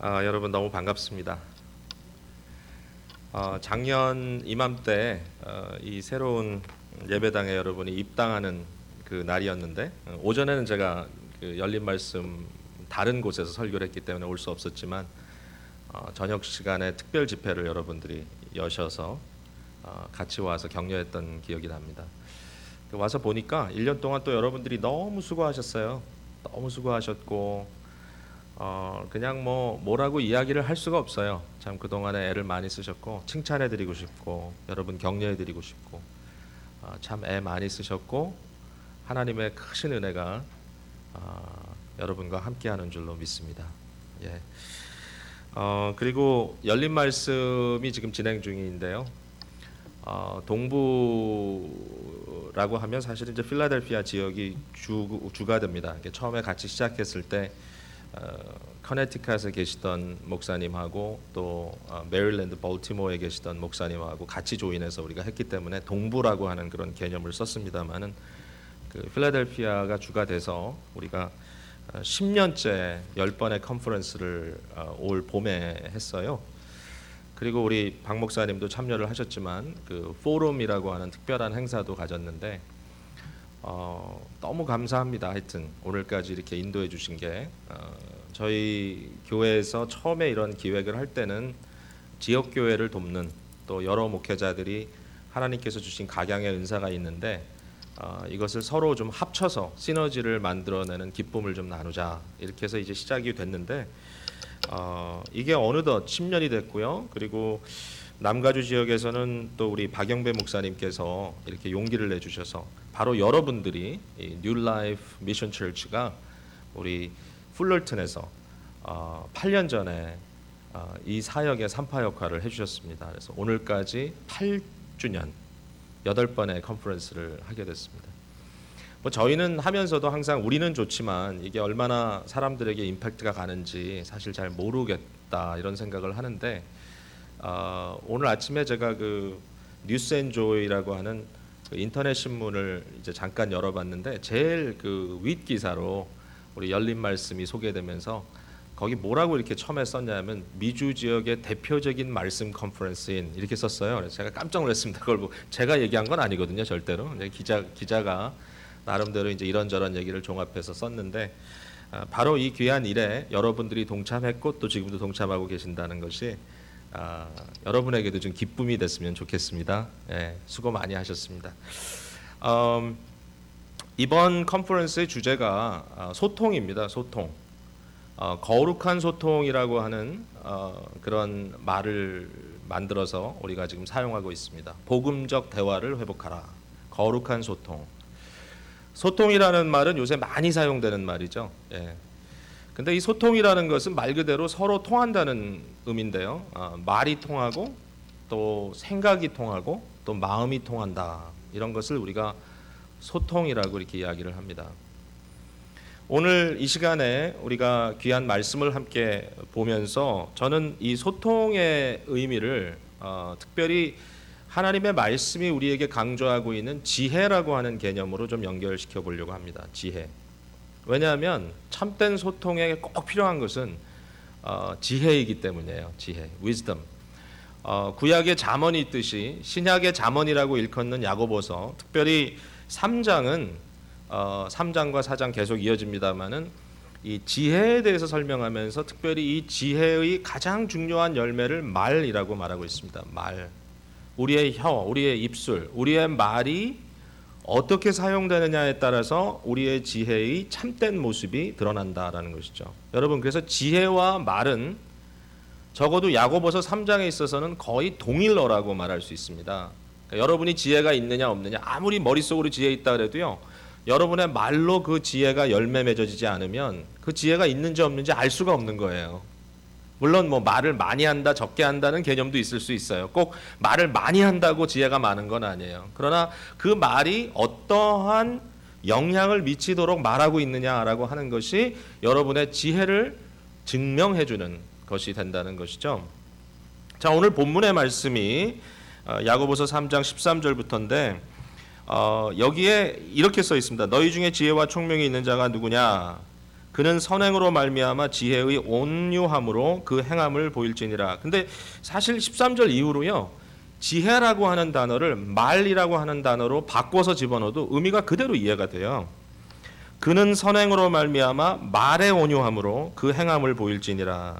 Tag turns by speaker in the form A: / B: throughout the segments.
A: 아, 여러분 너무 반갑습니다. 어, 작년 이맘때 어, 이 새로운 예배당에 여러분이 입당하는 그 날이었는데 어, 오전에는 제가 그 열린 말씀 다른 곳에서 설교를 했기 때문에 올 수 없었지만 어, 저녁 시간에 특별 집회를 여러분들이 여셔서 어, 같이 와서 격려했던 기억이 납니다. 그 와서 보니까 1년 동안 또 여러분들이 너무 수고하셨어요. 너무 수고하셨고 어 그냥 뭐 뭐라고 이야기를 할 수가 없어요. 참 그동안에 애를 많이 쓰셨고 칭찬해 드리고 싶고 여러분 격려해 드리고 싶고 어, 참애 많이 쓰셨고 하나님의 크신 은혜가 어, 여러분과 함께하는 줄로 믿습니다. 예. 어 그리고 열린 말씀이 지금 진행 중인데요. 어, 동부라고 하면 사실 이제 필라델피아 지역이 주, 주가 됩니다. 처음에 같이 시작했을 때 어, 커네티컷에 계시던 목사님하고 또 어, 메릴랜드 볼티모어에 계시던 목사님하고 같이 join해서 우리가 했기 때문에 동부라고 하는 그런 개념을 썼습니다만은 그 필라델피아가 주가 돼서 우리가 10년째 어, 10번의 컨퍼런스를 어, 올 봄에 했어요. 그리고 우리 박 목사님도 참여를 하셨지만 그 포럼이라고 하는 특별한 행사도 가졌는데 어, 너무 감사합니다. 하여튼 오늘까지 이렇게 인도해 주신 게 어, 저희 교회에서 처음에 이런 기획을 할 때는 지역 교회를 돕는 또 여러 목회자들이 하나님께서 주신 각양의 은사가 있는데 어, 이것을 서로 좀 합쳐서 시너지를 만들어내는 기쁨을 좀 나누자 이렇게 해서 이제 시작이 됐는데 어, 이게 어느덧 10년이 됐고요. 그리고 남가주 지역에서는 또 우리 박영배 목사님께서 이렇게 용기를 내주셔서 바로 여러분들이 New Life Mission Church가 우리 풀럴튼에서 어, 8년 전에 어, 이 사역의 산파 역할을 해주셨습니다. 그래서 오늘까지 8주년 8번의 컨퍼런스를 하게 됐습니다. 뭐 저희는 하면서도 항상 우리는 좋지만 이게 얼마나 사람들에게 임팩트가 가는지 사실 잘 모르겠다 이런 생각을 하는데 어, 오늘 아침에 제가 그 뉴스앤조이라고 하는 그 인터넷 신문을 이제 잠깐 열어봤는데 제일 그 윗 기사로 우리 열린 말씀이 소개되면서 거기 뭐라고 이렇게 처음에 썼냐면 미주 지역의 대표적인 말씀 컨퍼런스인 이렇게 썼어요. 그래서 제가 깜짝 놀랐습니다. 그걸 뭐 제가 얘기한 건 아니거든요, 절대로. 기자 기자가 나름대로 이제 이런저런 얘기를 종합해서 썼는데 아, 바로 이 귀한 일에 여러분들이 동참했고 또 지금도 동참하고 계신다는 것이 아, 여러분에게도 좀 기쁨이 됐으면 좋겠습니다. 예, 수고 많이 하셨습니다. 음, 이번 컨퍼런스의 주제가 아, 소통입니다. 소통. 어, 거룩한 소통이라고 하는 어, 그런 말을 만들어서 우리가 지금 사용하고 있습니다. 복음적 대화를 회복하라. 거룩한 소통. 소통이라는 말은 요새 많이 사용되는 말이죠. 예. 근데 이 소통이라는 것은 말 그대로 서로 통한다는 의미인데요. 아, 말이 통하고 또 생각이 통하고 또 마음이 통한다. 이런 것을 우리가 소통이라고 이렇게 이야기를 합니다. 오늘 이 시간에 우리가 귀한 말씀을 함께 보면서 저는 이 소통의 의미를 어, 특별히 하나님의 말씀이 우리에게 강조하고 있는 지혜라고 하는 개념으로 좀 연결시켜 보려고 합니다. 지혜. 왜냐하면 참된 소통에 꼭 필요한 것은 어, 지혜이기 때문이에요. 지혜, wisdom. 어, 구약의 잠언이 있듯이 신약의 잠언이라고 일컫는 야고보서, 특별히 3장은 어, 3장과 4장 계속 이어집니다만은 이 지혜에 대해서 설명하면서 특별히 이 지혜의 가장 중요한 열매를 말이라고 말하고 있습니다. 말. 우리의 혀, 우리의 입술, 우리의 말이 어떻게 사용되느냐에 따라서 우리의 지혜의 참된 모습이 드러난다라는 것이죠. 여러분 그래서 지혜와 말은 적어도 야고보서 3장에 있어서는 거의 동일어라고 말할 수 있습니다. 그러니까 여러분이 지혜가 있느냐 없느냐 아무리 머릿속으로 지혜 있다 그래도요. 여러분의 말로 그 지혜가 열매 맺어지지 않으면 그 지혜가 있는지 없는지 알 수가 없는 거예요. 물론 뭐 말을 많이 한다, 적게 한다는 개념도 있을 수 있어요. 꼭 말을 많이 한다고 지혜가 많은 건 아니에요. 그러나 그 말이 어떠한 영향을 미치도록 말하고 있느냐라고 하는 것이 여러분의 지혜를 증명해 주는 것이 된다는 것이죠. 자, 오늘 본문의 말씀이 어, 야고보서 3장 13절부터인데 어, 여기에 이렇게 써 있습니다. 너희 중에 지혜와 총명이 있는 자가 누구냐? 그는 선행으로 말미암아 지혜의 온유함으로 그 행함을 보일지니라. 근데 사실 13절 이후로요. 지혜라고 하는 단어를 말이라고 하는 단어로 바꿔서 집어넣어도 의미가 그대로 이해가 돼요. 그는 선행으로 말미암아 말의 온유함으로 그 행함을 보일지니라.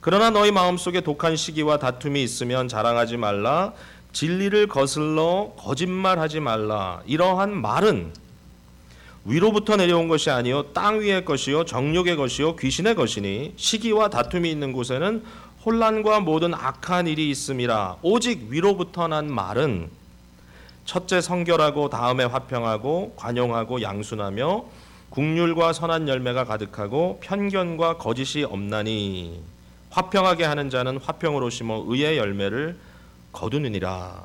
A: 그러나 너희 마음속에 독한 시기와 다툼이 있으면 자랑하지 말라. 진리를 거슬러 거짓말하지 말라. 이러한 말은 위로부터 내려온 것이 아니요 땅 위의 것이요 정욕의 것이요 귀신의 것이니 시기와 다툼이 있는 곳에는 혼란과 모든 악한 일이 있음이라 오직 위로부터 난 말은 첫째 성결하고 다음에 화평하고 관용하고 양순하며 국률과 선한 열매가 가득하고 편견과 거짓이 없나니 화평하게 하는 자는 화평으로 심어 의의 열매를 거두느니라.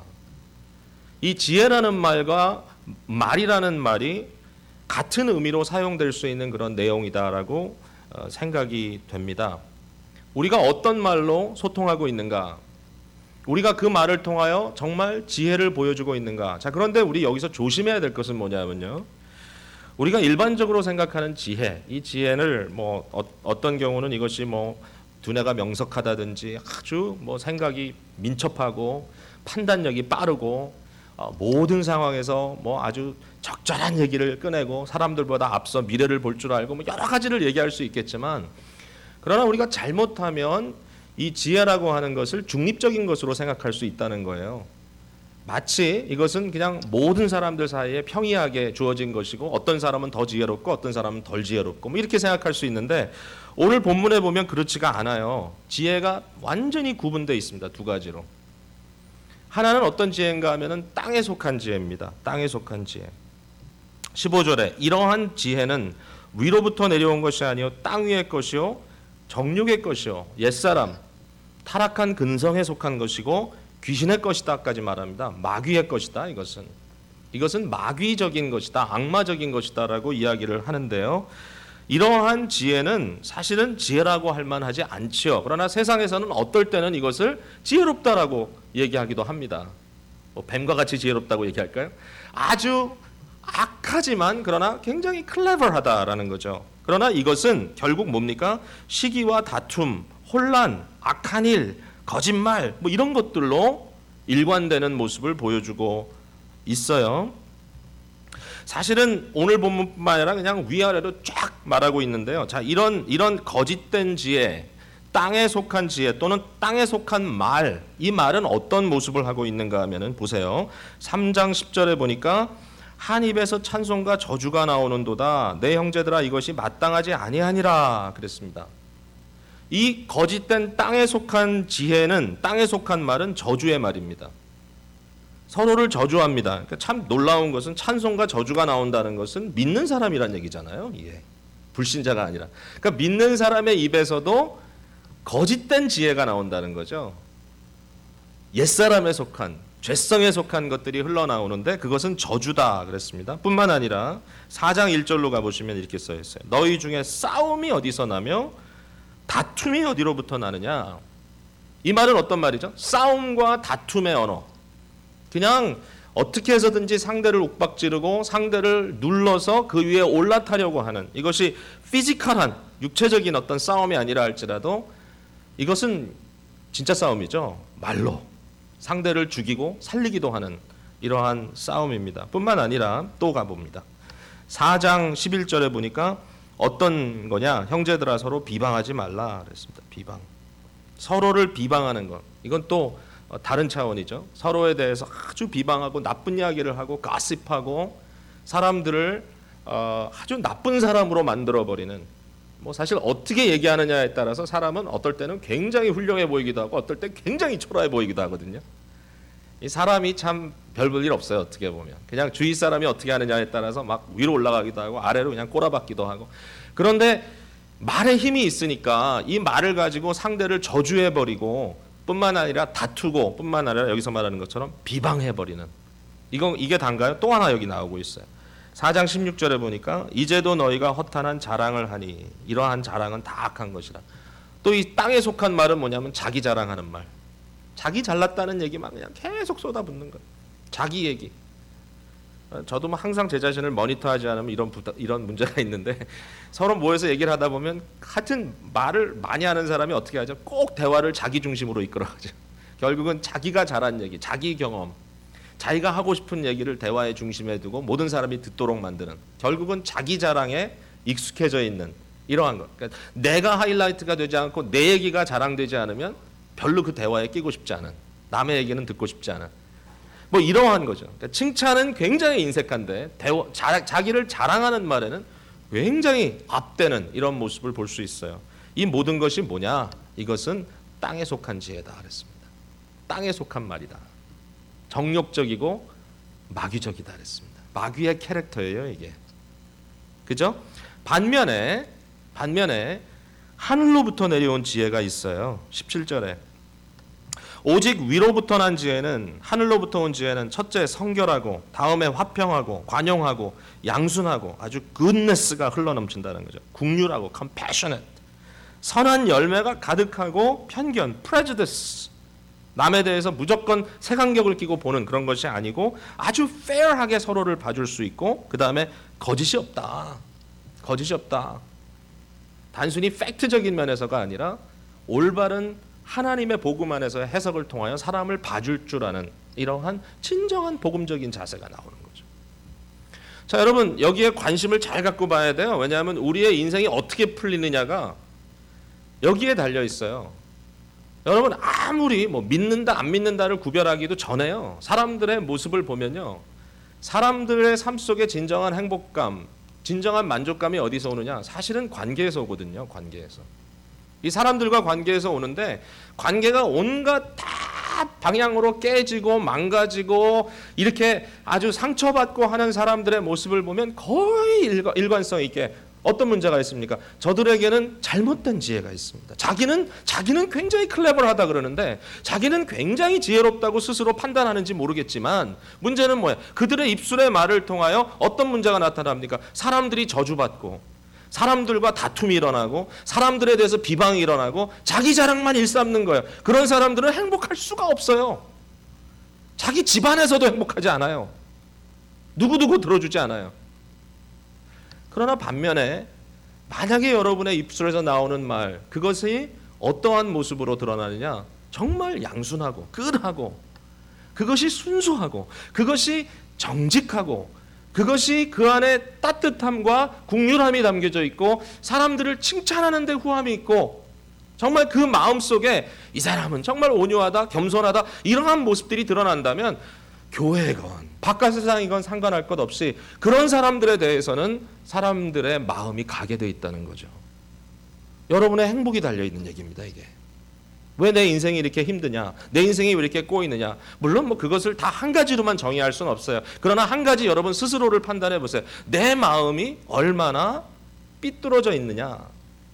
A: 이 지혜라는 말과 말이라는 말이 같은 의미로 사용될 수 있는 그런 내용이다라고 어, 생각이 됩니다. 우리가 어떤 말로 소통하고 있는가? 우리가 그 말을 통하여 정말 지혜를 보여주고 있는가? 자, 그런데 우리 여기서 조심해야 될 것은 뭐냐면요. 우리가 일반적으로 생각하는 지혜, 이 지혜를 뭐 어, 떤 경우는 이것이 뭐 두뇌가 명석하다든지 아주 뭐 생각이 민첩하고 판단력이 빠르고 어, 모든 상황에서 뭐 아주 적절한 얘기를 꺼내고 사람들보다 앞서 미래를 볼 줄 알고 뭐 여러 가지를 얘기할 수 있겠지만 그러나 우리가 잘못하면 이 지혜라고 하는 것을 중립적인 것으로 생각할 수 있다는 거예요. 마치 이것은 그냥 모든 사람들 사이에 평이하게 주어진 것이고 어떤 사람은 더 지혜롭고 어떤 사람은 덜 지혜롭고 뭐 이렇게 생각할 수 있는데 오늘 본문에 보면 그렇지가 않아요. 지혜가 완전히 구분되어 있습니다. 두 가지로. 하나는 어떤 지혜인가 하면은 땅에 속한 지혜입니다. 땅에 속한 지혜. 15절에 이러한 지혜는 위로부터 내려온 것이 아니요 땅 위의 것이요 정욕의 것이요 옛사람 타락한 근성에 속한 것이고 귀신의 것이다까지 말합니다. 마귀의 것이다 이것은 이것은 마귀적인 것이다 악마적인 것이다라고 이야기를 하는데요. 이러한 지혜는 사실은 지혜라고 할 만하지 않지요. 그러나 세상에서는 어떨 때는 이것을 지혜롭다라고 얘기하기도 합니다. 뭐 뱀과 같이 지혜롭다고 얘기할까요? 아주 악하지만 그러나 굉장히 클레버하다라는 거죠. 그러나 이것은 결국 뭡니까? 시기와 다툼, 혼란, 악한 일, 거짓말 뭐 이런 것들로 일관되는 모습을 보여주고 있어요. 사실은 오늘 본문뿐만 아니라 그냥 위아래로 쫙 말하고 있는데요. 자, 이런 이런 거짓된 지혜, 땅에 속한 지혜 또는 땅에 속한 말, 이 말은 어떤 모습을 하고 있는가 하면은 보세요. 3장 10절에 보니까 한 입에서 찬송과 저주가 나오는도다. 내 형제들아 이것이 마땅하지 아니하니라 그랬습니다. 이 거짓된 땅에 속한 지혜는 땅에 속한 말은 저주의 말입니다. 서로를 저주합니다. 그러니까 참 놀라운 것은 찬송과 저주가 나온다는 것은 믿는 사람이란 얘기잖아요. 예. 불신자가 아니라. 그러니까 믿는 사람의 입에서도 거짓된 지혜가 나온다는 거죠. 옛사람에 속한 죄성에 속한 것들이 흘러나오는데 그것은 저주다 그랬습니다. 뿐만 아니라 4장 1절로 가보시면 이렇게 써 있어요. 너희 중에 싸움이 어디서 나며 다툼이 어디로부터 나느냐? 이 말은 어떤 말이죠? 싸움과 다툼의 언어. 그냥 어떻게 해서든지 상대를 욱박지르고 상대를 눌러서 그 위에 올라타려고 하는 이것이 피지컬한 육체적인 어떤 싸움이 아니라 할지라도 이것은 진짜 싸움이죠. 말로 상대를 죽이고 살리기도 하는 이러한 싸움입니다. 뿐만 아니라 또 가봅니다. 4장 11절에 보니까 어떤 거냐? 형제들아 서로 비방하지 말라 그랬습니다. 비방. 서로를 비방하는 것. 이건 또 어, 다른 차원이죠. 서로에 대해서 아주 비방하고 나쁜 이야기를 하고 가십하고 사람들을 어, 아주 나쁜 사람으로 만들어 버리는 뭐 사실 어떻게 얘기하느냐에 따라서 사람은 어떨 때는 굉장히 훌륭해 보이기도 하고 어떨 때 굉장히 초라해 보이기도 하거든요. 이 사람이 참 별 볼 일 없어요. 어떻게 보면 그냥 주위 사람이 어떻게 하느냐에 따라서 막 위로 올라가기도 하고 아래로 그냥 꼬라박기도 하고 그런데 말에 힘이 있으니까 이 말을 가지고 상대를 저주해 버리고 뿐만 아니라 다투고 뿐만 아니라 여기서 말하는 것처럼 비방해 버리는 이건 이게 단가요? 또 하나 여기 나오고 있어요. 4장 16절에 보니까 이제도 너희가 허탄한 자랑을 하니 이러한 자랑은 다 악한 것이라. 또 이 땅에 속한 말은 뭐냐면 자기 자랑하는 말. 자기 잘났다는 얘기만 그냥 계속 쏟아붓는 거예요. 자기 얘기. 어, 저도 뭐 항상 제 자신을 모니터하지 않으면 이런 부다, 이런 문제가 있는데 서로 모여서 얘기를 하다 보면 같은 말을 많이 하는 사람이 어떻게 하죠? 꼭 대화를 자기 중심으로 이끌어가죠. 결국은 자기가 잘한 얘기, 자기 경험, 자기가 하고 싶은 얘기를 대화의 중심에 두고 모든 사람이 듣도록 만드는 결국은 자기 자랑에 익숙해져 있는 이러한 것. 그러니까 내가 하이라이트가 되지 않고 내 얘기가 자랑되지 않으면 별로 그 대화에 끼고 싶지 않은 남의 얘기는 듣고 싶지 않은 뭐 이러한 거죠. 그러니까 칭찬은 굉장히 인색한데 대화, 자, 자기를 자랑하는 말에는 굉장히 앞대는 이런 모습을 볼 수 있어요. 이 모든 것이 뭐냐? 이것은 땅에 속한 지혜다 그랬습니다. 땅에 속한 말이다. 정욕적이고 마귀적이다 그랬습니다. 마귀의 캐릭터예요, 이게. 그죠? 반면에 반면에 하늘로부터 내려온 지혜가 있어요. 17절에 오직 위로부터 난 지혜는 하늘로부터 온 지혜는 첫째 성결하고 다음에 화평하고 관용하고 양순하고 아주 굿네스가 흘러넘친다는 거죠. 국률하고 compassionate 선한 열매가 가득하고 편견 prejudice 남에 대해서 무조건 색안경을 끼고 보는 그런 것이 아니고 아주 fair하게 서로를 봐줄 수 있고 그 다음에 거짓이 없다. 거짓이 없다. 단순히 팩트적인 면에서가 아니라 올바른 하나님의 복음 안에서 해석을 통하여 사람을 봐줄 줄 아는 이러한 진정한 복음적인 자세가 나오는 거죠. 자, 여러분 여기에 관심을 잘 갖고 봐야 돼요. 왜냐하면 우리의 인생이 어떻게 풀리느냐가 여기에 달려 있어요. 여러분 아무리 뭐 믿는다 안 믿는다를 구별하기도 전에요. 사람들의 모습을 보면요. 사람들의 삶 속에 진정한 행복감, 진정한 만족감이 어디서 오느냐? 사실은 관계에서 오거든요. 관계에서. 이 사람들과 관계에서 오는데 관계가 온갖 다 방향으로 깨지고 망가지고 이렇게 아주 상처받고 하는 사람들의 모습을 보면 거의 일관성 있게 어떤 문제가 있습니까? 저들에게는 잘못된 지혜가 있습니다. 자기는 자기는 굉장히 클레버하다 그러는데 자기는 굉장히 지혜롭다고 스스로 판단하는지 모르겠지만 문제는 뭐야? 그들의 입술의 말을 통하여 어떤 문제가 나타납니까? 사람들이 저주받고 사람들과 다툼이 일어나고 사람들에 대해서 비방이 일어나고 자기 자랑만 일삼는 거예요. 그런 사람들은 행복할 수가 없어요. 자기 집안에서도 행복하지 않아요. 누구누구 들어주지 않아요. 그러나 반면에 만약에 여러분의 입술에서 나오는 말 그것이 어떠한 모습으로 드러나느냐 정말 양순하고 끈하고 그것이 순수하고 그것이 정직하고 그것이 그 안에 따뜻함과 국률함이 담겨져 있고 사람들을 칭찬하는 데 후함이 있고 정말 그 마음 속에 이 사람은 정말 온유하다 겸손하다 이러한 모습들이 드러난다면 교회건 바깥 세상이건 상관할 것 없이 그런 사람들에 대해서는 사람들의 마음이 가게 돼 있다는 거죠. 여러분의 행복이 달려 있는 얘기입니다, 이게. 왜 내 인생이 이렇게 힘드냐? 내 인생이 왜 이렇게 꼬이느냐? 물론 뭐 그것을 다 한 가지로만 정의할 수는 없어요. 그러나 한 가지 여러분 스스로를 판단해 보세요. 내 마음이 얼마나 삐뚤어져 있느냐?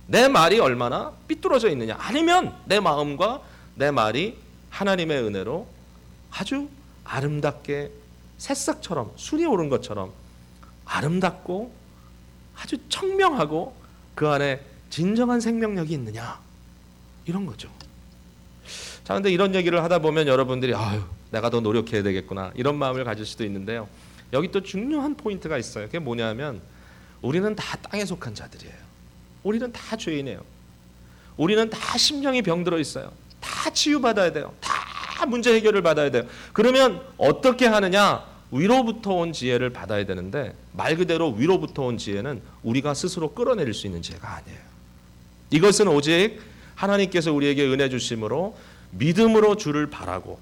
A: 내 말이 얼마나 삐뚤어져 있느냐? 아니면 내 마음과 내 말이 하나님의 은혜로 아주 아름답게 새싹처럼 순이 오른 것처럼 아름답고 아주 청명하고 그 안에 진정한 생명력이 있느냐 이런 거죠. 자, 근데 이런 얘기를 하다 보면 여러분들이 아유, 내가 더 노력해야 되겠구나 이런 마음을 가질 수도 있는데요. 여기 또 중요한 포인트가 있어요. 그게 뭐냐면 우리는 다 땅에 속한 자들이에요. 우리는 다 죄인이에요. 우리는 다 심령이 병들어 있어요. 다 치유받아야 돼요. 다 문제 해결을 받아야 돼요. 그러면 어떻게 하느냐? 위로부터 온 지혜를 받아야 되는데 말 그대로 위로부터 온 지혜는 우리가 스스로 끌어내릴 수 있는 지혜가 아니에요. 이것은 오직 하나님께서 우리에게 은혜 주심으로 믿음으로 주를 바라고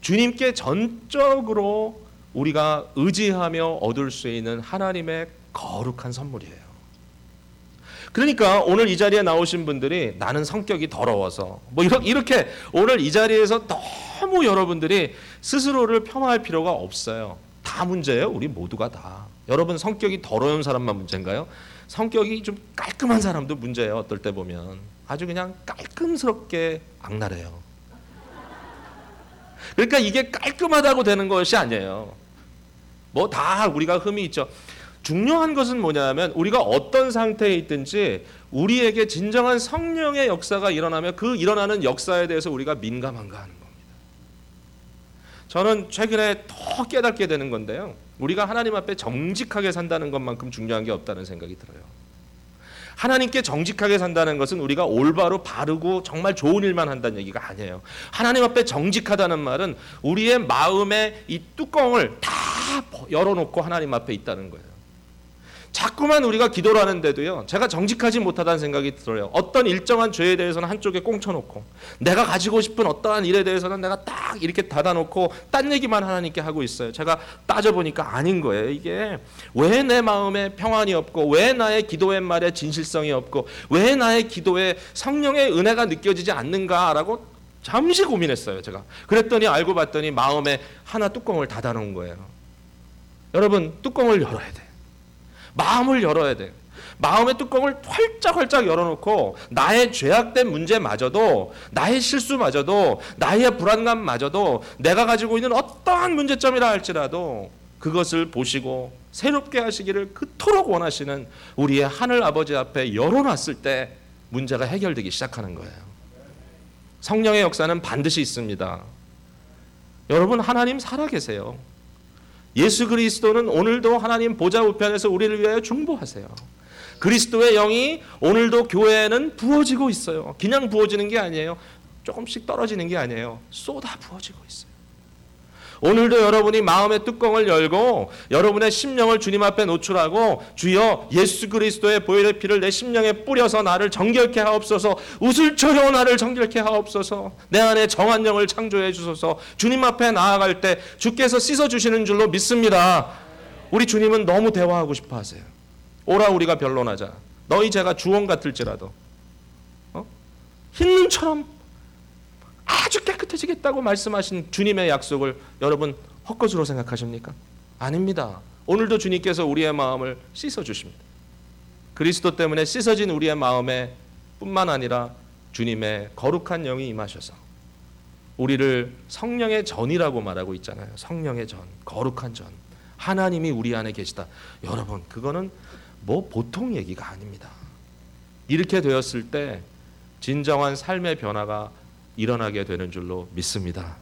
A: 주님께 전적으로 우리가 의지하며 얻을 수 있는 하나님의 거룩한 선물이에요. 그러니까 오늘 이 자리에 나오신 분들이 나는 성격이 더러워서 뭐 이렇게 오늘 이 자리에서 너무 여러분들이 스스로를 폄하할 필요가 없어요. 다 문제예요. 우리 모두가 다. 여러분 성격이 더러운 사람만 문제인가요? 성격이 좀 깔끔한 사람도 문제예요. 어떨 때 보면 아주 그냥 깔끔스럽게 악랄해요. 그러니까 이게 깔끔하다고 되는 것이 아니에요. 뭐 다 우리가 흠이 있죠. 중요한 것은 뭐냐면 우리가 어떤 상태에 있든지 우리에게 진정한 성령의 역사가 일어나면 그 일어나는 역사에 대해서 우리가 민감한가 하는 겁니다. 저는 최근에 더 깨닫게 되는 건데요. 우리가 하나님 앞에 정직하게 산다는 것만큼 중요한 게 없다는 생각이 들어요. 하나님께 정직하게 산다는 것은 우리가 올바로 바르고 정말 좋은 일만 한다는 얘기가 아니에요. 하나님 앞에 정직하다는 말은 우리의 마음의 이 뚜껑을 다 열어놓고 하나님 앞에 있다는 거예요. 자꾸만 우리가 기도를 하는데도요. 제가 정직하지 못하다는 생각이 들어요. 어떤 일정한 죄에 대해서는 한쪽에 꽁쳐놓고 내가 가지고 싶은 어떠한 일에 대해서는 내가 딱 이렇게 닫아놓고 딴 얘기만 하나님께 하고 있어요. 제가 따져보니까 아닌 거예요. 이게 왜 내 마음에 평안이 없고 왜 나의 기도의 말에 진실성이 없고 왜 나의 기도에 성령의 은혜가 느껴지지 않는가라고 잠시 고민했어요. 제가 그랬더니 알고 봤더니 마음에 하나 뚜껑을 닫아놓은 거예요. 여러분 뚜껑을 열어야 돼. 마음을 열어야 돼. 마음의 뚜껑을 활짝활짝 열어놓고 나의 죄악된 문제마저도 나의 실수마저도 나의 불안감마저도 내가 가지고 있는 어떠한 문제점이라 할지라도 그것을 보시고 새롭게 하시기를 그토록 원하시는 우리의 하늘 아버지 앞에 열어놨을 때 문제가 해결되기 시작하는 거예요. 성령의 역사는 반드시 있습니다. 여러분 하나님 살아계세요. 예수 그리스도는 오늘도 하나님 보좌 우편에서 우리를 위하여 중보하세요. 그리스도의 영이 오늘도 교회에는 부어지고 있어요. 그냥 부어지는 게 아니에요. 조금씩 떨어지는 게 아니에요. 쏟아 부어지고 있어요. 오늘도 여러분이 마음의 뚜껑을 열고 여러분의 심령을 주님 앞에 노출하고 주여 예수 그리스도의 보혈의 피를 내 심령에 뿌려서 나를 정결케 하옵소서 우슬초려 나를 정결케 하옵소서 내 안에 정한 영을 창조해 주소서 주님 앞에 나아갈 때 주께서 씻어 주시는 줄로 믿습니다. 우리 주님은 너무 대화하고 싶어 하세요. 오라 우리가 변론하자. 너희 죄가 주원 같을지라도 어? 흰 눈처럼 아주 깨끗해지겠다고 말씀하신 주님의 약속을 여러분 헛것으로 생각하십니까? 아닙니다. 오늘도 주님께서 우리의 마음을 씻어 주십니다. 그리스도 때문에 씻어진 우리의 마음에 뿐만 아니라 주님의 거룩한 영이 임하셔서 우리를 성령의 전이라고 말하고 있잖아요. 성령의 전, 거룩한 전. 하나님이 우리 안에 계시다. 여러분, 그거는 뭐 보통 얘기가 아닙니다. 이렇게 되었을 때 진정한 삶의 변화가 일어나게 되는 줄로 믿습니다.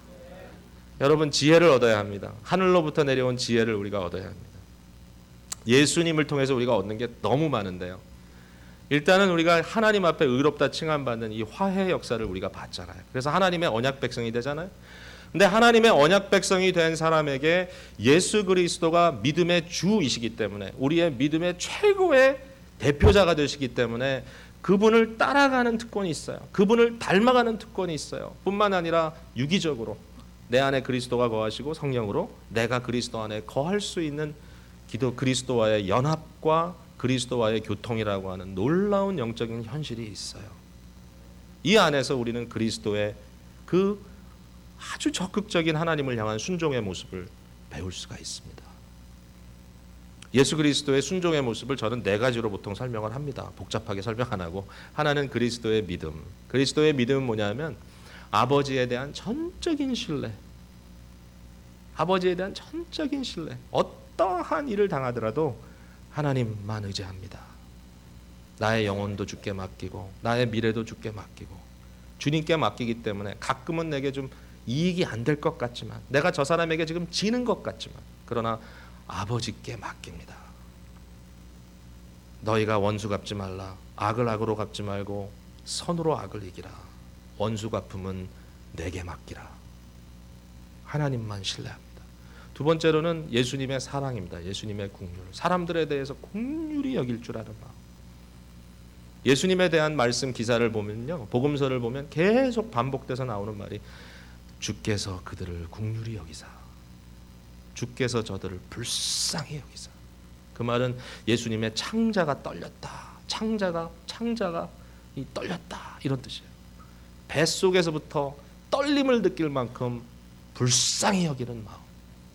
A: 여러분 지혜를 얻어야 합니다. 하늘로부터 내려온 지혜를 우리가 얻어야 합니다. 예수님을 통해서 우리가 얻는 게 너무 많은데요. 일단은 우리가 하나님 앞에 의롭다 칭함받는 이 화해 역사를 우리가 봤잖아요. 그래서 하나님의 언약 백성이 되잖아요. 근데 하나님의 언약 백성이 된 사람에게 예수 그리스도가 믿음의 주이시기 때문에 우리의 믿음의 최고의 대표자가 되시기 때문에 그분을 따라가는 특권이 있어요. 그분을 닮아가는 특권이 있어요. 뿐만 아니라 유기적으로 내 안에 그리스도가 거하시고 성령으로 내가 그리스도 안에 거할 수 있는 기도 그리스도와의 연합과 그리스도와의 교통이라고 하는 놀라운 영적인 현실이 있어요. 이 안에서 우리는 그리스도의 그 아주 적극적인 하나님을 향한 순종의 모습을 배울 수가 있습니다. 예수 그리스도의 순종의 모습을 저는 네 가지로 보통 설명을 합니다. 복잡하게 설명 안 하고 하나는 그리스도의 믿음. 그리스도의 믿음은 뭐냐면 아버지에 대한 전적인 신뢰. 아버지에 대한 전적인 신뢰. 어떠한 일을 당하더라도 하나님만 의지합니다. 나의 영혼도 주께 맡기고 나의 미래도 주께 맡기고 주님께 맡기기 때문에 가끔은 내게 좀 이익이 안 될 것 같지만 내가 저 사람에게 지금 지는 것 같지만 그러나 아버지께 맡깁니다. 너희가 원수 갚지 말라. 악을 악으로 갚지 말고 선으로 악을 이기라. 원수 갚음은 내게 맡기라. 하나님만 신뢰합니다. 두 번째로는 예수님의 사랑입니다. 예수님의 국률. 사람들에 대해서 국률이 여길 줄 아는 마음. 예수님에 대한 말씀 기사를 보면요. 복음서를 보면 계속 반복돼서 나오는 말이 주께서 그들을 국률이 여기사 주께서 저들을 불쌍히 여기사. 그 말은 예수님의 창자가 떨렸다. 창자가 창자가 이 떨렸다 이런 뜻이에요. 뱃속에서부터 떨림을 느낄 만큼 불쌍히 여기는 마음.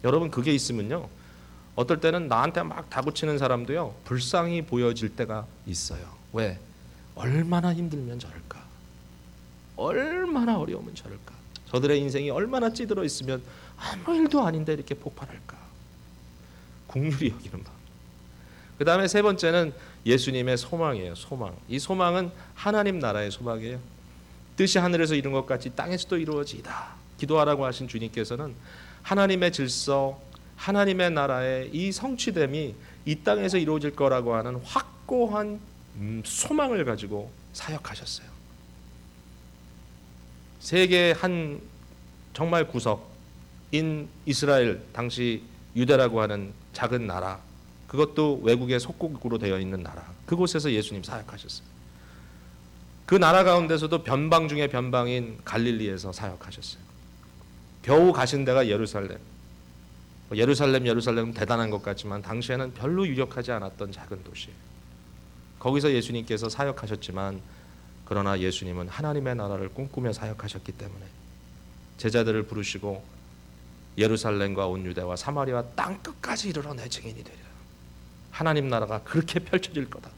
A: 여러분 그게 있으면요. 어떨 때는 나한테 막 다구치는 사람도요. 불쌍히 보여질 때가 있어요. 왜? 얼마나 힘들면 저럴까? 얼마나 어려우면 저럴까? 저들의 인생이 얼마나 찌들어 있으면 아무 일도 아닌데 이렇게 폭발할까? 국률이 여기는 마음. 그 다음에 세 번째는 예수님의 소망이에요. 소망. 이 소망은 하나님 나라의 소망이에요. 뜻이 하늘에서 이룬 것 같이 땅에서도 이루어지다. 기도하라고 하신 주님께서는 하나님의 질서, 하나님의 나라의 이 성취됨이 이 땅에서 이루어질 거라고 하는 확고한 음, 소망을 가지고 사역하셨어요. 세계 한 정말 구석 인 이스라엘 당시 유대라고 하는 작은 나라 그것도 외국의 속국으로 되어 있는 나라 그곳에서 예수님 사역하셨어요. 그 나라 가운데서도 변방 중에 변방인 갈릴리에서 사역하셨어요. 겨우 가신 데가 예루살렘. 뭐 예루살렘 예루살렘 대단한 것 같지만 당시에는 별로 유력하지 않았던 작은 도시. 거기서 예수님께서 사역하셨지만 그러나 예수님은 하나님의 나라를 꿈꾸며 사역하셨기 때문에 제자들을 부르시고 예루살렘과 온 유대와 사마리아 땅 끝까지 이르러 내 증인이 되리라. 하나님 나라가 그렇게 펼쳐질 거다.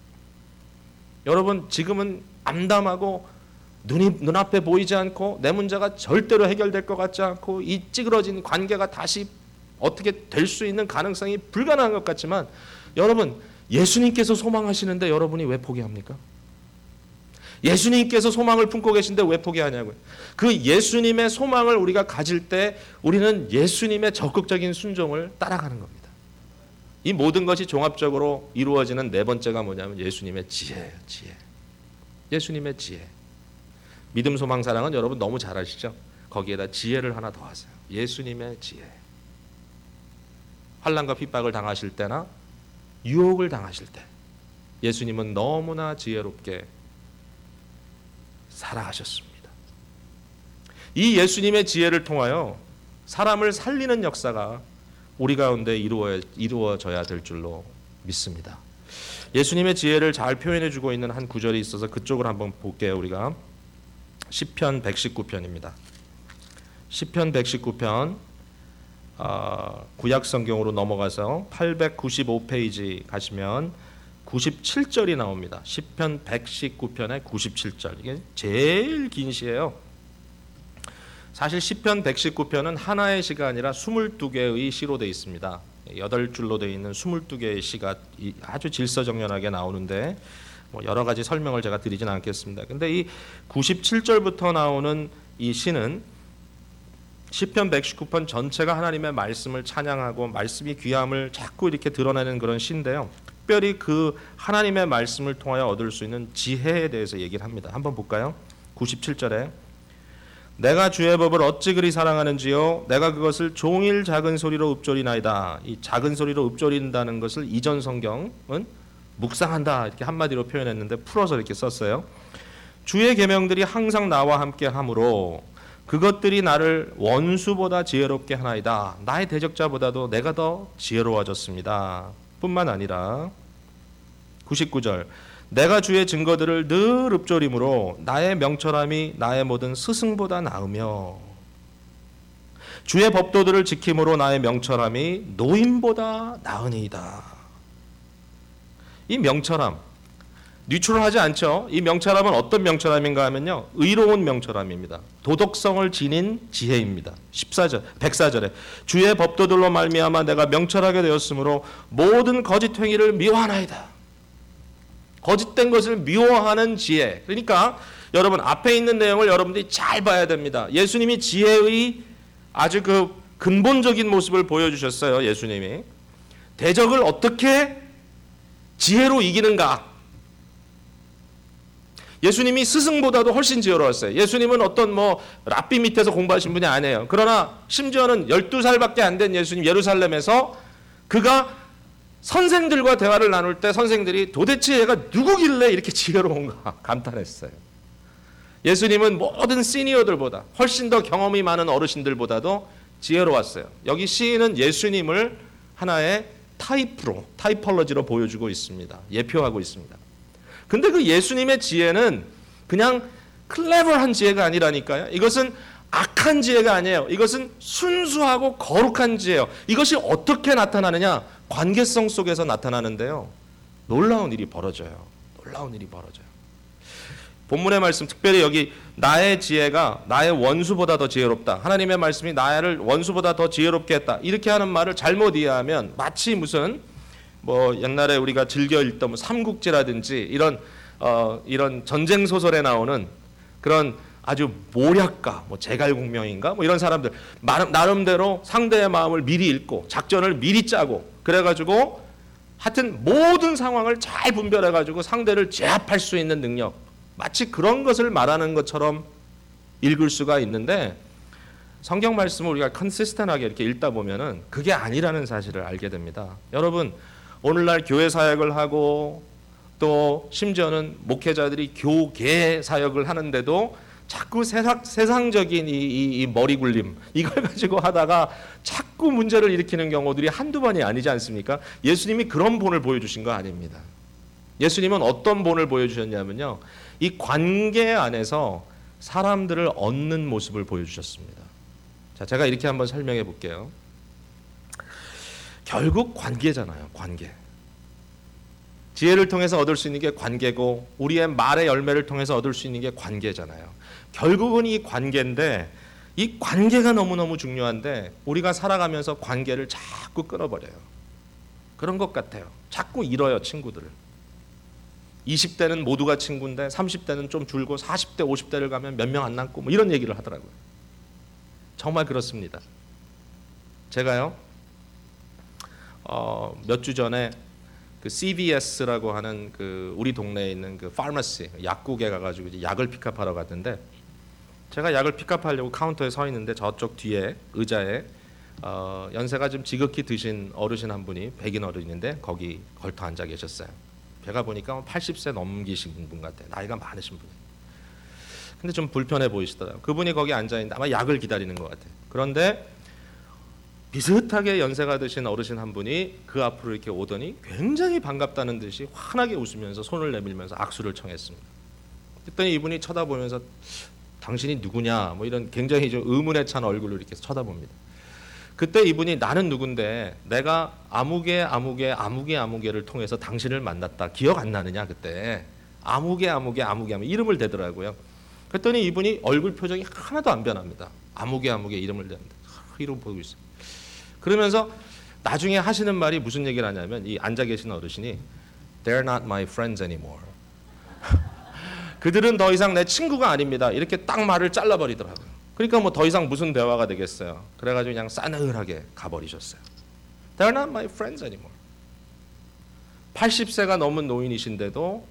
A: 여러분 지금은 암담하고 눈이 눈앞에 보이지 않고 내 문제가 절대로 해결될 것 같지 않고 이 찌그러진 관계가 다시 어떻게 될 수 있는 가능성이 불가능한 것 같지만 여러분 예수님께서 소망하시는데 여러분이 왜 포기합니까? 예수님께서 소망을 품고 계신데 왜 포기하냐고요. 그 예수님의 소망을 우리가 가질 때 우리는 예수님의 적극적인 순종을 따라가는 겁니다. 이 모든 것이 종합적으로 이루어지는 네 번째가 뭐냐면 예수님의 지혜예요. 지혜. 예수님의 지혜. 믿음, 소망, 사랑은 여러분 너무 잘 아시죠? 거기에다 지혜를 하나 더 하세요. 예수님의 지혜. 환란과 핍박을 당하실 때나 유혹을 당하실 때 예수님은 너무나 지혜롭게 살아가셨습니다. 이 예수님의 지혜를 통하여 사람을 살리는 역사가 우리 가운데 이루어, 이루어져야 될 줄로 믿습니다. 예수님의 지혜를 잘 표현해 주고 있는 한 구절이 있어서 그쪽을 한번 볼게요. 우리가 시편 119편입니다. 시편 119편 어, 구약 성경으로 넘어가서 895페이지 가시면 97절이 나옵니다. 시편 119편의 97절. 이게 제일 긴 시예요. 사실 시편 119편은 하나의 시가 아니라 22개의 시로 되어 있습니다. 8줄로 되어 있는 22개의 시가 아주 질서정연하게 나오는데 뭐 여러 가지 설명을 제가 드리진 않겠습니다. 근데 이 97절부터 나오는 이 시는 시편 119편 전체가 하나님의 말씀을 찬양하고 말씀이 귀함을 자꾸 이렇게 드러내는 그런 시인데요. 특별히 그 하나님의 말씀을 통하여 얻을 수 있는 지혜에 대해서 얘기를 합니다. 한번 볼까요? 97절에 내가 주의 법을 어찌 그리 사랑하는지요 내가 그것을 종일 작은 소리로 읊조리나이다. 이 작은 소리로 읊조린다는 것을 이전 성경은 묵상한다 이렇게 한마디로 표현했는데 풀어서 이렇게 썼어요. 주의 계명들이 항상 나와 함께 하므로 그것들이 나를 원수보다 지혜롭게 하나이다. 나의 대적자보다도 내가 더 지혜로워졌습니다. 뿐만 아니라 99절 내가 주의 증거들을 늘 읊조림으로 나의 명철함이 나의 모든 스승보다 나으며 주의 법도들을 지킴으로 나의 명철함이 노인보다 나으니이다. 이 명철함 뉴트럴하지 않죠. 이 명철함은 어떤 명철함인가 하면요. 의로운 명철함입니다. 도덕성을 지닌 지혜입니다. 14절, 104절에 주의 법도들로 말미암아 내가 명철하게 되었으므로 모든 거짓 행위를 미워하나이다. 거짓된 것을 미워하는 지혜. 그러니까 여러분 앞에 있는 내용을 여러분들이 잘 봐야 됩니다. 예수님이 지혜의 아주 그 근본적인 모습을 보여주셨어요. 예수님이 대적을 어떻게 지혜로 이기는가? 예수님이 스승보다도 훨씬 지혜로웠어요. 예수님은 어떤 뭐 랍비 밑에서 공부하신 분이 아니에요. 그러나 심지어는 12살밖에 안 된 예수님 예루살렘에서 그가 선생들과 대화를 나눌 때 선생들이 도대체 얘가 누구길래 이렇게 지혜로운가 감탄했어요. 예수님은 모든 시니어들보다 훨씬 더 경험이 많은 어르신들보다도 지혜로웠어요. 여기 시인은 예수님을 하나의 타입으로, 타이펄러지로 보여주고 있습니다. 예표하고 있습니다. 근데 그 예수님의 지혜는 그냥 클레버한 지혜가 아니라니까요. 이것은 악한 지혜가 아니에요. 이것은 순수하고 거룩한 지혜예요. 이것이 어떻게 나타나느냐? 관계성 속에서 나타나는데요. 놀라운 일이 벌어져요. 놀라운 일이 벌어져요. 본문의 말씀 특별히 여기 나의 지혜가 나의 원수보다 더 지혜롭다. 하나님의 말씀이 나를 원수보다 더 지혜롭게 했다. 이렇게 하는 말을 잘못 이해하면 마치 무슨 뭐 옛날에 우리가 즐겨 읽던 뭐 삼국지라든지 이런 어, 이런 전쟁 소설에 나오는 그런 아주 모략가, 뭐 제갈공명인가 뭐 이런 사람들 나름대로 상대의 마음을 미리 읽고 작전을 미리 짜고 그래가지고 하여튼 모든 상황을 잘 분별해가지고 상대를 제압할 수 있는 능력 마치 그런 것을 말하는 것처럼 읽을 수가 있는데 성경 말씀을 우리가 컨시스턴하게 이렇게 읽다 보면은 그게 아니라는 사실을 알게 됩니다. 여러분 오늘날 교회 사역을 하고 또 심지어는 목회자들이 교계 사역을 하는데도 자꾸 세상, 세상적인 이, 이, 이 머리 굴림 이걸 가지고 하다가 자꾸 문제를 일으키는 경우들이 한두 번이 아니지 않습니까? 예수님이 그런 본을 보여주신 거 아닙니다. 예수님은 어떤 본을 보여주셨냐면요. 이 관계 안에서 사람들을 얻는 모습을 보여주셨습니다. 자, 제가 이렇게 한번 설명해 볼게요. 결국 관계잖아요. 관계. 지혜를 통해서 얻을 수 있는 게 관계고 우리의 말의 열매를 통해서 얻을 수 있는 게 관계잖아요. 결국은 이 관계인데 이 관계가 너무너무 중요한데 우리가 살아가면서 관계를 자꾸 끊어버려요. 그런 것 같아요. 자꾸 잃어요, 친구들을. 20대는 모두가 친구인데 30대는 좀 줄고 40대, 50대를 가면 몇 명 안 남고 뭐 이런 얘기를 하더라고요. 정말 그렇습니다. 제가요, 어, 몇 주 전에 그 CVS라고 하는 그 우리 동네에 있는 그 pharmacy 약국에 가 가지고 약을 픽업하러 갔는데 제가 약을 픽업하려고 카운터에 서 있는데 저쪽 뒤에 의자에 어, 연세가 좀 지극히 드신 어르신 한 분이 백인 어른인데 거기 걸터 앉아 계셨어요. 제가 보니까 80세 넘기신 분 같아요. 나이가 많으신 분이. 근데 좀 불편해 보이시더라고요. 그분이 거기 앉아 있는데 아마 약을 기다리는 것 같아요. 그런데 비슷하게 연세가 드신 어르신 한 분이 그 앞으로 이렇게 오더니 굉장히 반갑다는 듯이 환하게 웃으면서 손을 내밀면서 악수를 청했습니다. 그랬더니 이분이 쳐다보면서 당신이 누구냐 뭐 이런 굉장히 좀 의문에 찬 얼굴로 이렇게 쳐다봅니다. 그때 이분이 나는 누군데 내가 아무개 아무개 아무개 아무개를 통해서 당신을 만났다 기억 안 나느냐 그때 아무개 아무개 아무개 하면 이름을 대더라고요. 그랬더니 이분이 얼굴 표정이 하나도 안 변합니다. 아무개 아무개 이름을 대는데 이름 보고 있어요. 그러면서 나중에 하시는 말이 무슨 얘기를 하냐면 이 앉아 계신 어르신이 They're not my friends anymore. 그들은 더 이상 내 친구가 아닙니다. 이렇게 딱 말을 잘라버리더라고요. 그러니까 뭐 더 이상 무슨 대화가 되겠어요. 그래가지고 그냥 싸늘하게 가버리셨어요. They're not my friends anymore. 80세가 넘은 노인이신데도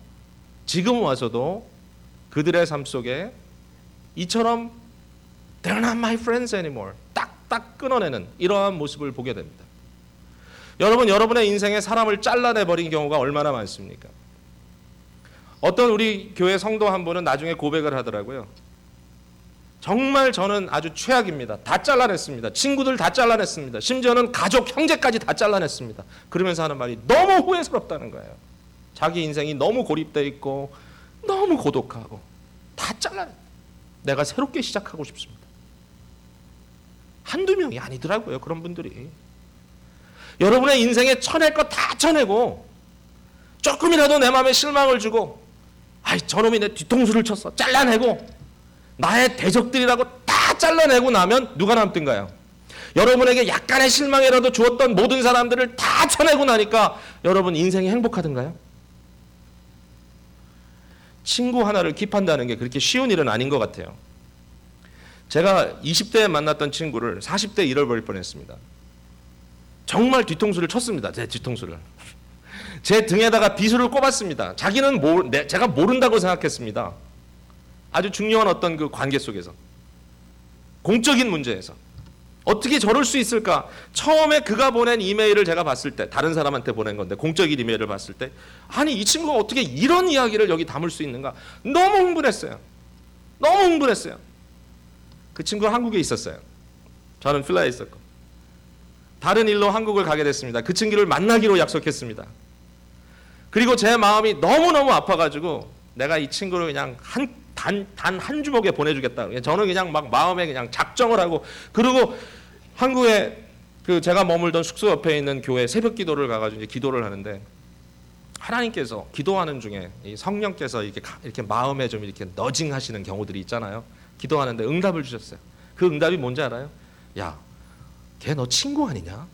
A: 지금 와서도 그들의 삶 속에 이처럼 They're not my friends anymore. 딱딱 끊어내는 이러한 모습을 보게 됩니다. 여러분, 여러분의 인생에 사람을 잘라내 버린 경우가 얼마나 많습니까? 어떤 우리 교회 성도 한 분은 나중에 고백을 하더라고요. 정말 저는 아주 최악입니다. 다 잘라냈습니다. 친구들 다 잘라냈습니다. 심지어는 가족, 형제까지 다 잘라냈습니다. 그러면서 하는 말이 너무 후회스럽다는 거예요. 자기 인생이 너무 고립돼 있고 너무 고독하고 다 잘라냈. 내가 새롭게 시작하고 싶습니다. 한두 명이 아니더라고요. 그런 분들이. 여러분의 인생에 쳐낼 거다 쳐내고 조금이라도 내 마음에 실망을 주고 아이 저놈이 내 뒤통수를 쳤어. 잘라내고 나의 대적들이라고 다 잘라내고 나면 누가 남든가요? 여러분에게 약간의 실망이라도 주었던 모든 사람들을 다 쳐내고 나니까 여러분 인생이 행복하던가요? 친구 하나를 킵한다는 게 그렇게 쉬운 일은 아닌 것 같아요. 제가 20대에 만났던 친구를 40대에 잃어버릴 뻔했습니다. 정말 뒤통수를 쳤습니다. 제 뒤통수를. 제 등에다가 비수를 꼽았습니다. 자기는 모, 내, 제가 모른다고 생각했습니다. 아주 중요한 어떤 그 관계 속에서 공적인 문제에서 어떻게 저럴 수 있을까? 처음에 그가 보낸 이메일을 제가 봤을 때 다른 사람한테 보낸 건데 공적인 이메일을 봤을 때 아니 이 친구가 어떻게 이런 이야기를 여기 담을 수 있는가? 너무 흥분했어요. 너무 흥분했어요. 그 친구가 한국에 있었어요. 저는 필라에 있었고 다른 일로 한국을 가게 됐습니다. 그 친구를 만나기로 약속했습니다. 그리고 제 마음이 너무너무 아파가지고 내가 이 친구를 그냥 한, 단, 단 한 주먹에 보내주겠다. 저는 그냥 막 마음에 그냥 작정을 하고 그리고 한국에 그 제가 머물던 숙소 옆에 있는 교회 새벽 기도를 가가지고 이제 기도를 하는데 하나님께서 기도하는 중에 이 성령께서 이렇게 이렇게 마음에 좀 이렇게 너징하시는 경우들이 있잖아요. 기도하는데 응답을 주셨어요. 그 응답이 뭔지 알아요? 야, 걔 너 친구 아니냐?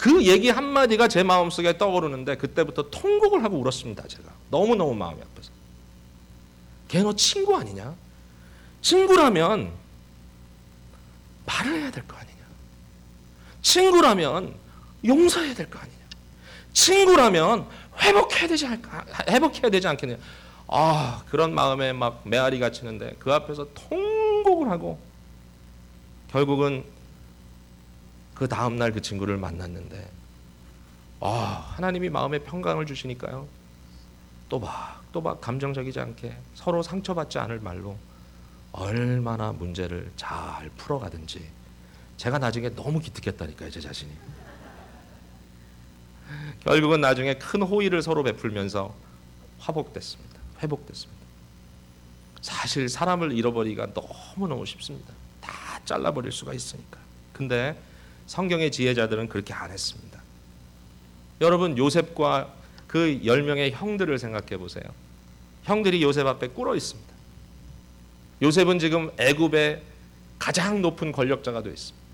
A: 그 얘기 한마디가 제 마음속에 떠오르는데 그때부터 통곡을 하고 울었습니다. 제가 너무너무 마음이 아파서. 걔 너 친구 아니냐? 친구라면 말을 해야 될 거 아니냐. 친구라면 용서해야 될 거 아니냐. 친구라면 회복해야 되지 않을까? 회복해야 되지 않겠냐. 아, 그런 마음에 막 메아리가 치는데 그 앞에서 통곡을 하고 결국은 그 다음 날 그 친구를 만났는데 아, 하나님이 마음에 평강을 주시니까요. 또박 또박 감정적이지 않게 서로 상처받지 않을 말로 얼마나 문제를 잘 풀어가든지 제가 나중에 너무 기특했다니까요, 제 자신이. 결국은 나중에 큰 호의를 서로 베풀면서 화복됐습니다. 회복됐습니다. 사실 사람을 잃어버리기가 너무너무 쉽습니다. 다 잘라버릴 수가 있으니까. 근데 성경의 지혜자들은 그렇게 안 했습니다. 여러분 요셉과 그열 명의 형들을 생각해 보세요. 형들이 요셉 앞에 꿇어 있습니다. 요셉은 지금 애굽의 가장 높은 권력자가 되어 있습니다.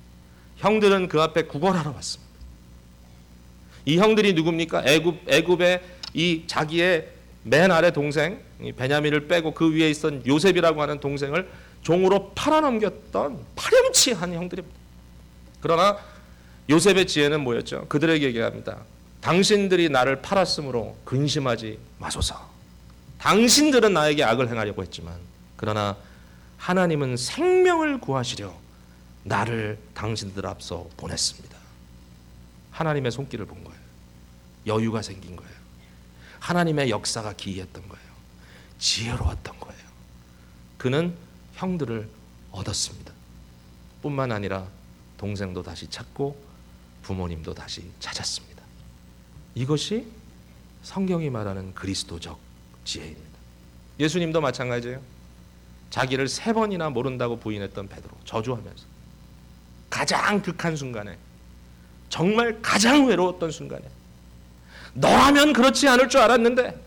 A: 형들은 그 앞에 구걸하러 왔습니다. 이 형들이 누굽니까? 애굽 애굽의 이 자기의 맨 아래 동생 베냐민을 빼고 그 위에 있던 요셉이라고 하는 동생을 종으로 팔아넘겼던 파렴치한 형들입니다. 그러나 요셉의 지혜는 뭐였죠? 그들에게 얘기합니다. 당신들이 나를 팔았으므로 근심하지 마소서. 당신들은 나에게 악을 행하려고 했지만 그러나 하나님은 생명을 구하시려 나를 당신들 앞서 보냈습니다. 하나님의 손길을 본 거예요. 여유가 생긴 거예요. 하나님의 역사가 기이했던 거예요. 지혜로웠던 거예요. 그는 형들을 얻었습니다. 뿐만 아니라 동생도 다시 찾고 부모님도 다시 찾았습니다. 이것이 성경이 말하는 그리스도적 지혜입니다. 예수님도 마찬가지예요. 자기를 세 번이나 모른다고 부인했던 베드로 저주하면서 가장 극한 순간에 정말 가장 외로웠던 순간에 너라면 그렇지 않을 줄 알았는데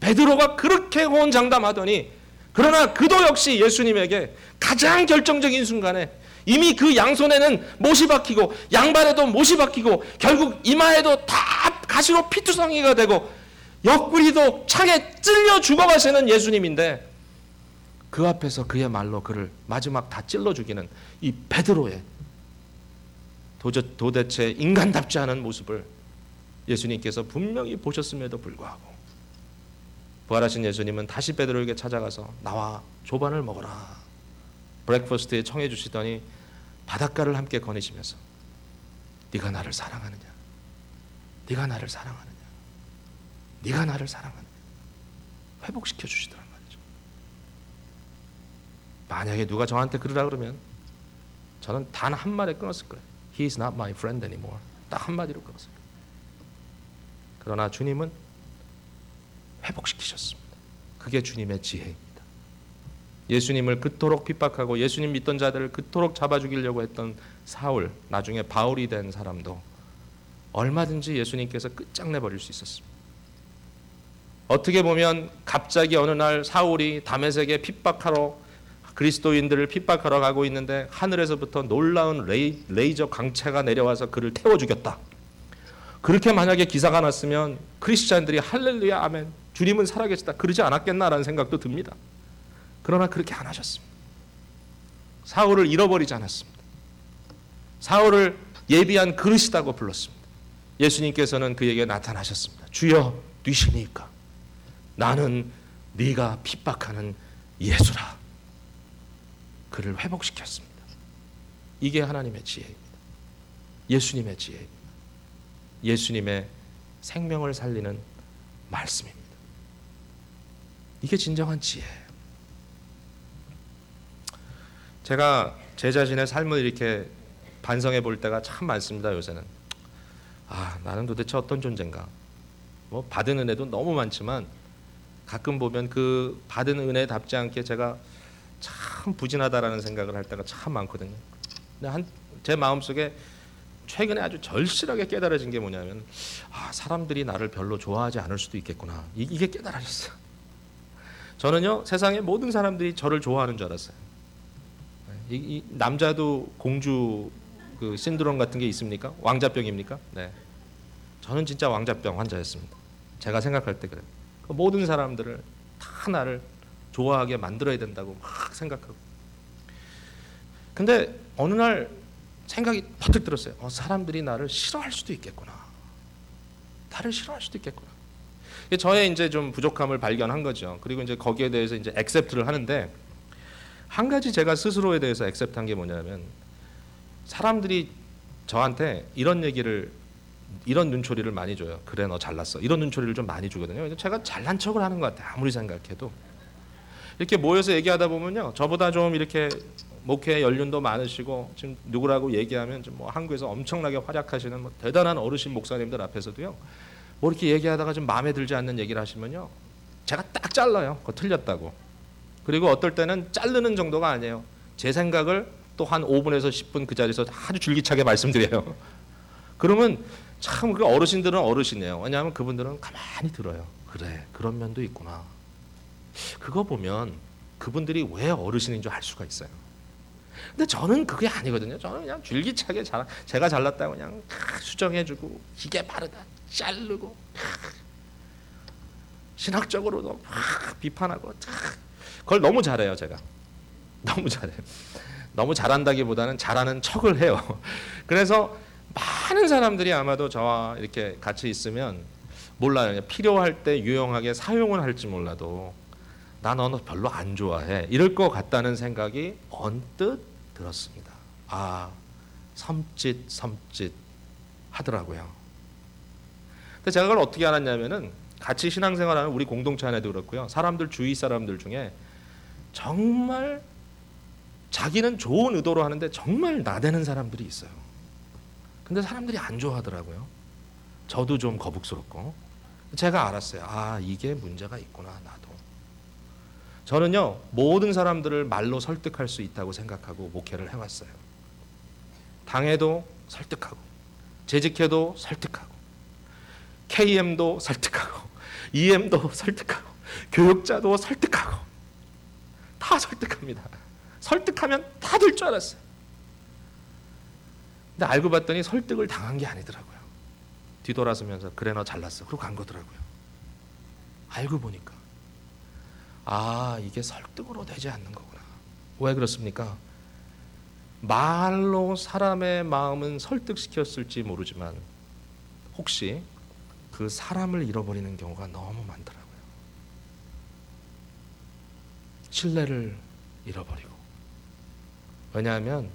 A: 베드로가 그렇게 호언장담하더니 그러나 그도 역시 예수님에게 가장 결정적인 순간에 이미 그 양손에는 못이 박히고 양발에도 못이 박히고 결국 이마에도 다 가시로 피투성이가 되고 옆구리도 창에 찔려 죽어가시는 예수님인데 그 앞에서 그의 말로 그를 마지막 다 찔러 죽이는 이 베드로의 도대체 인간답지 않은 모습을 예수님께서 분명히 보셨음에도 불구하고 부활하신 예수님은 다시 베드로에게 찾아가서 나와 조반을 먹어라. breakfast에 청해 주시더니 바닷가를 함께 거니시면서 네가 나를 사랑하느냐? 네가 나를 사랑하느냐? 네가 나를 사랑하느냐? 회복시켜 주시더란 말이죠. 만약에 누가 저한테 그러라 그러면 저는 단 한마디 끊었을 거예요. He is not my friend anymore. 딱 한마디로 끊었을 거예요. 그러나 주님은 회복시키셨습니다. 그게 주님의 지혜입니다. 예수님을 그토록 핍박하고 예수님 믿던 자들을 그토록 잡아 죽이려고 했던 사울, 나중에 바울이 된 사람도 얼마든지 예수님께서 끝장내 버릴 수 있었습니다. 어떻게 보면 갑자기 어느 날 사울이 다메섹에 핍박하러 그리스도인들을 핍박하러 가고 있는데 하늘에서부터 놀라운 레이, 레이저 강체가 내려와서 그를 태워 죽였다. 그렇게 만약에 기사가 났으면 크리스찬들이 할렐루야 아멘 주님은 살아계시다 그러지 않았겠나라는 생각도 듭니다. 그러나 그렇게 안 하셨습니다. 사울을 잃어버리지 않았습니다. 사울을 예비한 그릇이라고 불렀습니다. 예수님께서는 그에게 나타나셨습니다. 주여 뛰시니까 나는 네가 핍박하는 예수라. 그를 회복시켰습니다. 이게 하나님의 지혜입니다. 예수님의 지혜입니다. 예수님의 생명을 살리는 말씀입니다. 이게 진정한 지혜예요. 제가 제 자신의 삶을 이렇게 반성해 볼 때가 참 많습니다. 요새는 아 나는 도대체 어떤 존재인가? 뭐 받은 은혜도 너무 많지만 가끔 보면 그 받은 은혜답지 않게 제가 참 부진하다라는 생각을 할 때가 참 많거든요. 근데 한 제 마음속에 최근에 아주 절실하게 깨달아진 게 뭐냐면 아 사람들이 나를 별로 좋아하지 않을 수도 있겠구나 이 게 깨달아졌어요. 저는요 세상의 모든 사람들이 저를 좋아하는 줄 알았어요. 이, 이 남자도 공주 그 신드롬 같은 게 있습니까? 왕자병입니까? 네. 저는 진짜 왕자병 환자였습니다. 제가 생각할 때 그래요. 그 모든 사람들을 다 나를 좋아하게 만들어야 된다고 막 생각하고. 근데 어느 날 생각이 퍼뜩 들었어요. 어, 사람들이 나를 싫어할 수도 있겠구나. 나를 싫어할 수도 있겠구나. 저의 이제 좀 부족함을 발견한 거죠. 그리고 이제 거기에 대해서 이제 액셉트를 하는데 한 가지 제가 스스로에 대해서 액셉트한 게 뭐냐면 사람들이 저한테 이런 얘기를 이런 눈초리를 많이 줘요. 그래 너 잘났어. 이런 눈초리를 좀 많이 주거든요. 제가 잘난 척을 하는 것 같아요. 아무리 생각해도 이렇게 모여서 얘기하다 보면요. 저보다 좀 이렇게 목회 연륜도 많으시고 지금 누구라고 얘기하면 좀뭐 한국에서 엄청나게 활약하시는 뭐 대단한 어르신 목사님들 앞에서도요. 뭐 이렇게 얘기하다가 좀 마음에 들지 않는 얘기를 하시면요. 제가 딱 잘라요. 그거 틀렸다고. 그리고 어떨 때는 자르는 정도가 아니에요. 제 생각을 또 한 5분에서 10분 그 자리에서 아주 줄기차게 말씀드려요. 그러면 참 그 어르신들은 어르신이에요. 왜냐하면 그분들은 가만히 들어요. 그래 그런 면도 있구나. 그거 보면 그분들이 왜 어르신인 줄 알 수가 있어요. 근데 저는 그게 아니거든요. 저는 그냥 줄기차게 잘, 제가 잘났다고 그냥 수정해주고 이게 바르다 자르고 신학적으로도 막 비판하고 그걸 너무 잘해요 제가 너무 잘해요. 너무 잘한다기보다는 잘하는 척을 해요. 그래서 많은 사람들이 아마도 저와 이렇게 같이 있으면 몰라요. 필요할 때 유용하게 사용은 할지 몰라도 나 너는 별로 안 좋아해. 이럴 것 같다는 생각이 언뜻 들었습니다. 아, 섬짓 섬짓 하더라고요. 근데 제가 그걸 어떻게 알았냐면은 같이 신앙생활하는 우리 공동체 안에도 그렇고요. 사람들 주위 사람들 중에 정말 자기는 좋은 의도로 하는데 정말 나대는 사람들이 있어요. 근데 사람들이 안 좋아하더라고요. 저도 좀 거북스럽고. 제가 알았어요. 아, 이게 문제가 있구나, 나도. 저는요, 모든 사람들을 말로 설득할 수 있다고 생각하고 목회를 해왔어요. 당해도 설득하고, 재직해도 설득하고, KM도 설득하고, EM도 설득하고, 교육자도 설득하고, 다 설득합니다. 설득하면 다 될 줄 알았어요. 근데 알고 봤더니 설득을 당한 게 아니더라고요. 뒤돌아서면서 그래 너 잘났어. 그러고 간 거더라고요. 알고 보니까 아 이게 설득으로 되지 않는 거구나. 왜 그렇습니까? 말로 사람의 마음은 설득시켰을지 모르지만 혹시 그 사람을 잃어버리는 경우가 너무 많더라고요. 신뢰를 잃어버리고 왜냐하면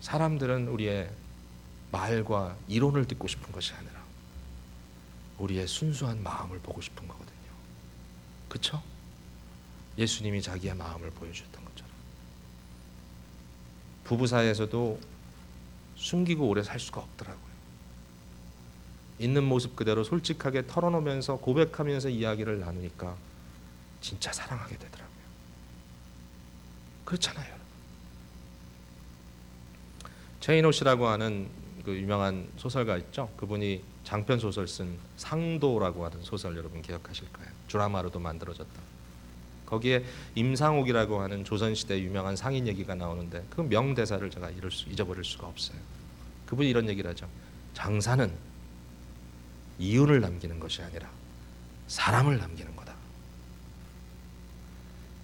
A: 사람들은 우리의 말과 이론을 듣고 싶은 것이 아니라 우리의 순수한 마음을 보고 싶은 거거든요. 그렇죠? 예수님이 자기의 마음을 보여주셨던 것처럼 부부 사이에서도 숨기고 오래 살 수가 없더라고요. 있는 모습 그대로 솔직하게 털어놓으면서 고백하면서 이야기를 나누니까 진짜 사랑하게 되더라고요. 그렇잖아요. 체이노 씨라고 하는 그 유명한 소설가 있죠. 그분이 장편 소설 쓴 상도라고 하는 소설 여러분 기억하실 거예요. 드라마로도 만들어졌다. 거기에 임상옥이라고 하는 조선시대 유명한 상인 얘기가 나오는데 그 명대사를 제가 수, 잊어버릴 수가 없어요. 그분이 이런 얘기를 하죠. 장사는 이윤을 남기는 것이 아니라 사람을 남기는.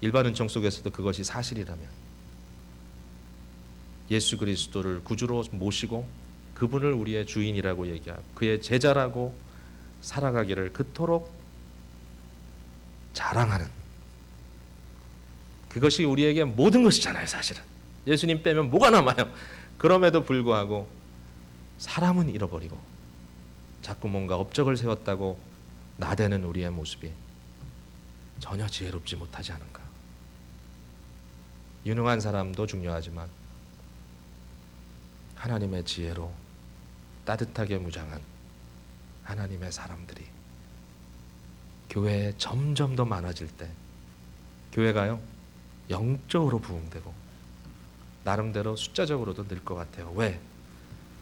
A: 일반 은총 속에서도 그것이 사실이라면 예수 그리스도를 구주로 모시고 그분을 우리의 주인이라고 얘기하고 그의 제자라고 살아가기를 그토록 자랑하는 그것이 우리에게 모든 것이잖아요, 사실은. 예수님 빼면 뭐가 남아요? 그럼에도 불구하고 사람은 잃어버리고 자꾸 뭔가 업적을 세웠다고 나대는 우리의 모습이 전혀 지혜롭지 못하지 않은가. 유능한 사람도 중요하지만 하나님의 지혜로 따뜻하게 무장한 하나님의 사람들이 교회에 점점 더 많아질 때 교회가요 영적으로 부흥되고 나름대로 숫자적으로도 늘 것 같아요. 왜?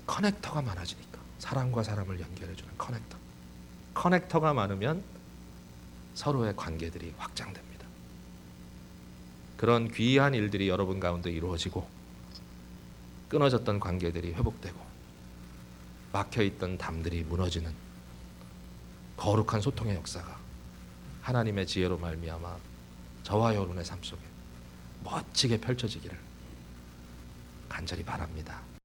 A: 커넥터가 많아지니까 사람과 사람을 연결해주는 커넥터. 커넥터가 많으면 서로의 관계들이 확장됩니다. 그런 귀한 일들이 여러분 가운데 이루어지고 끊어졌던 관계들이 회복되고 막혀있던 담들이 무너지는 거룩한 소통의 역사가 하나님의 지혜로 말미암아 저와 여러분의 삶 속에 멋지게 펼쳐지기를 간절히 바랍니다.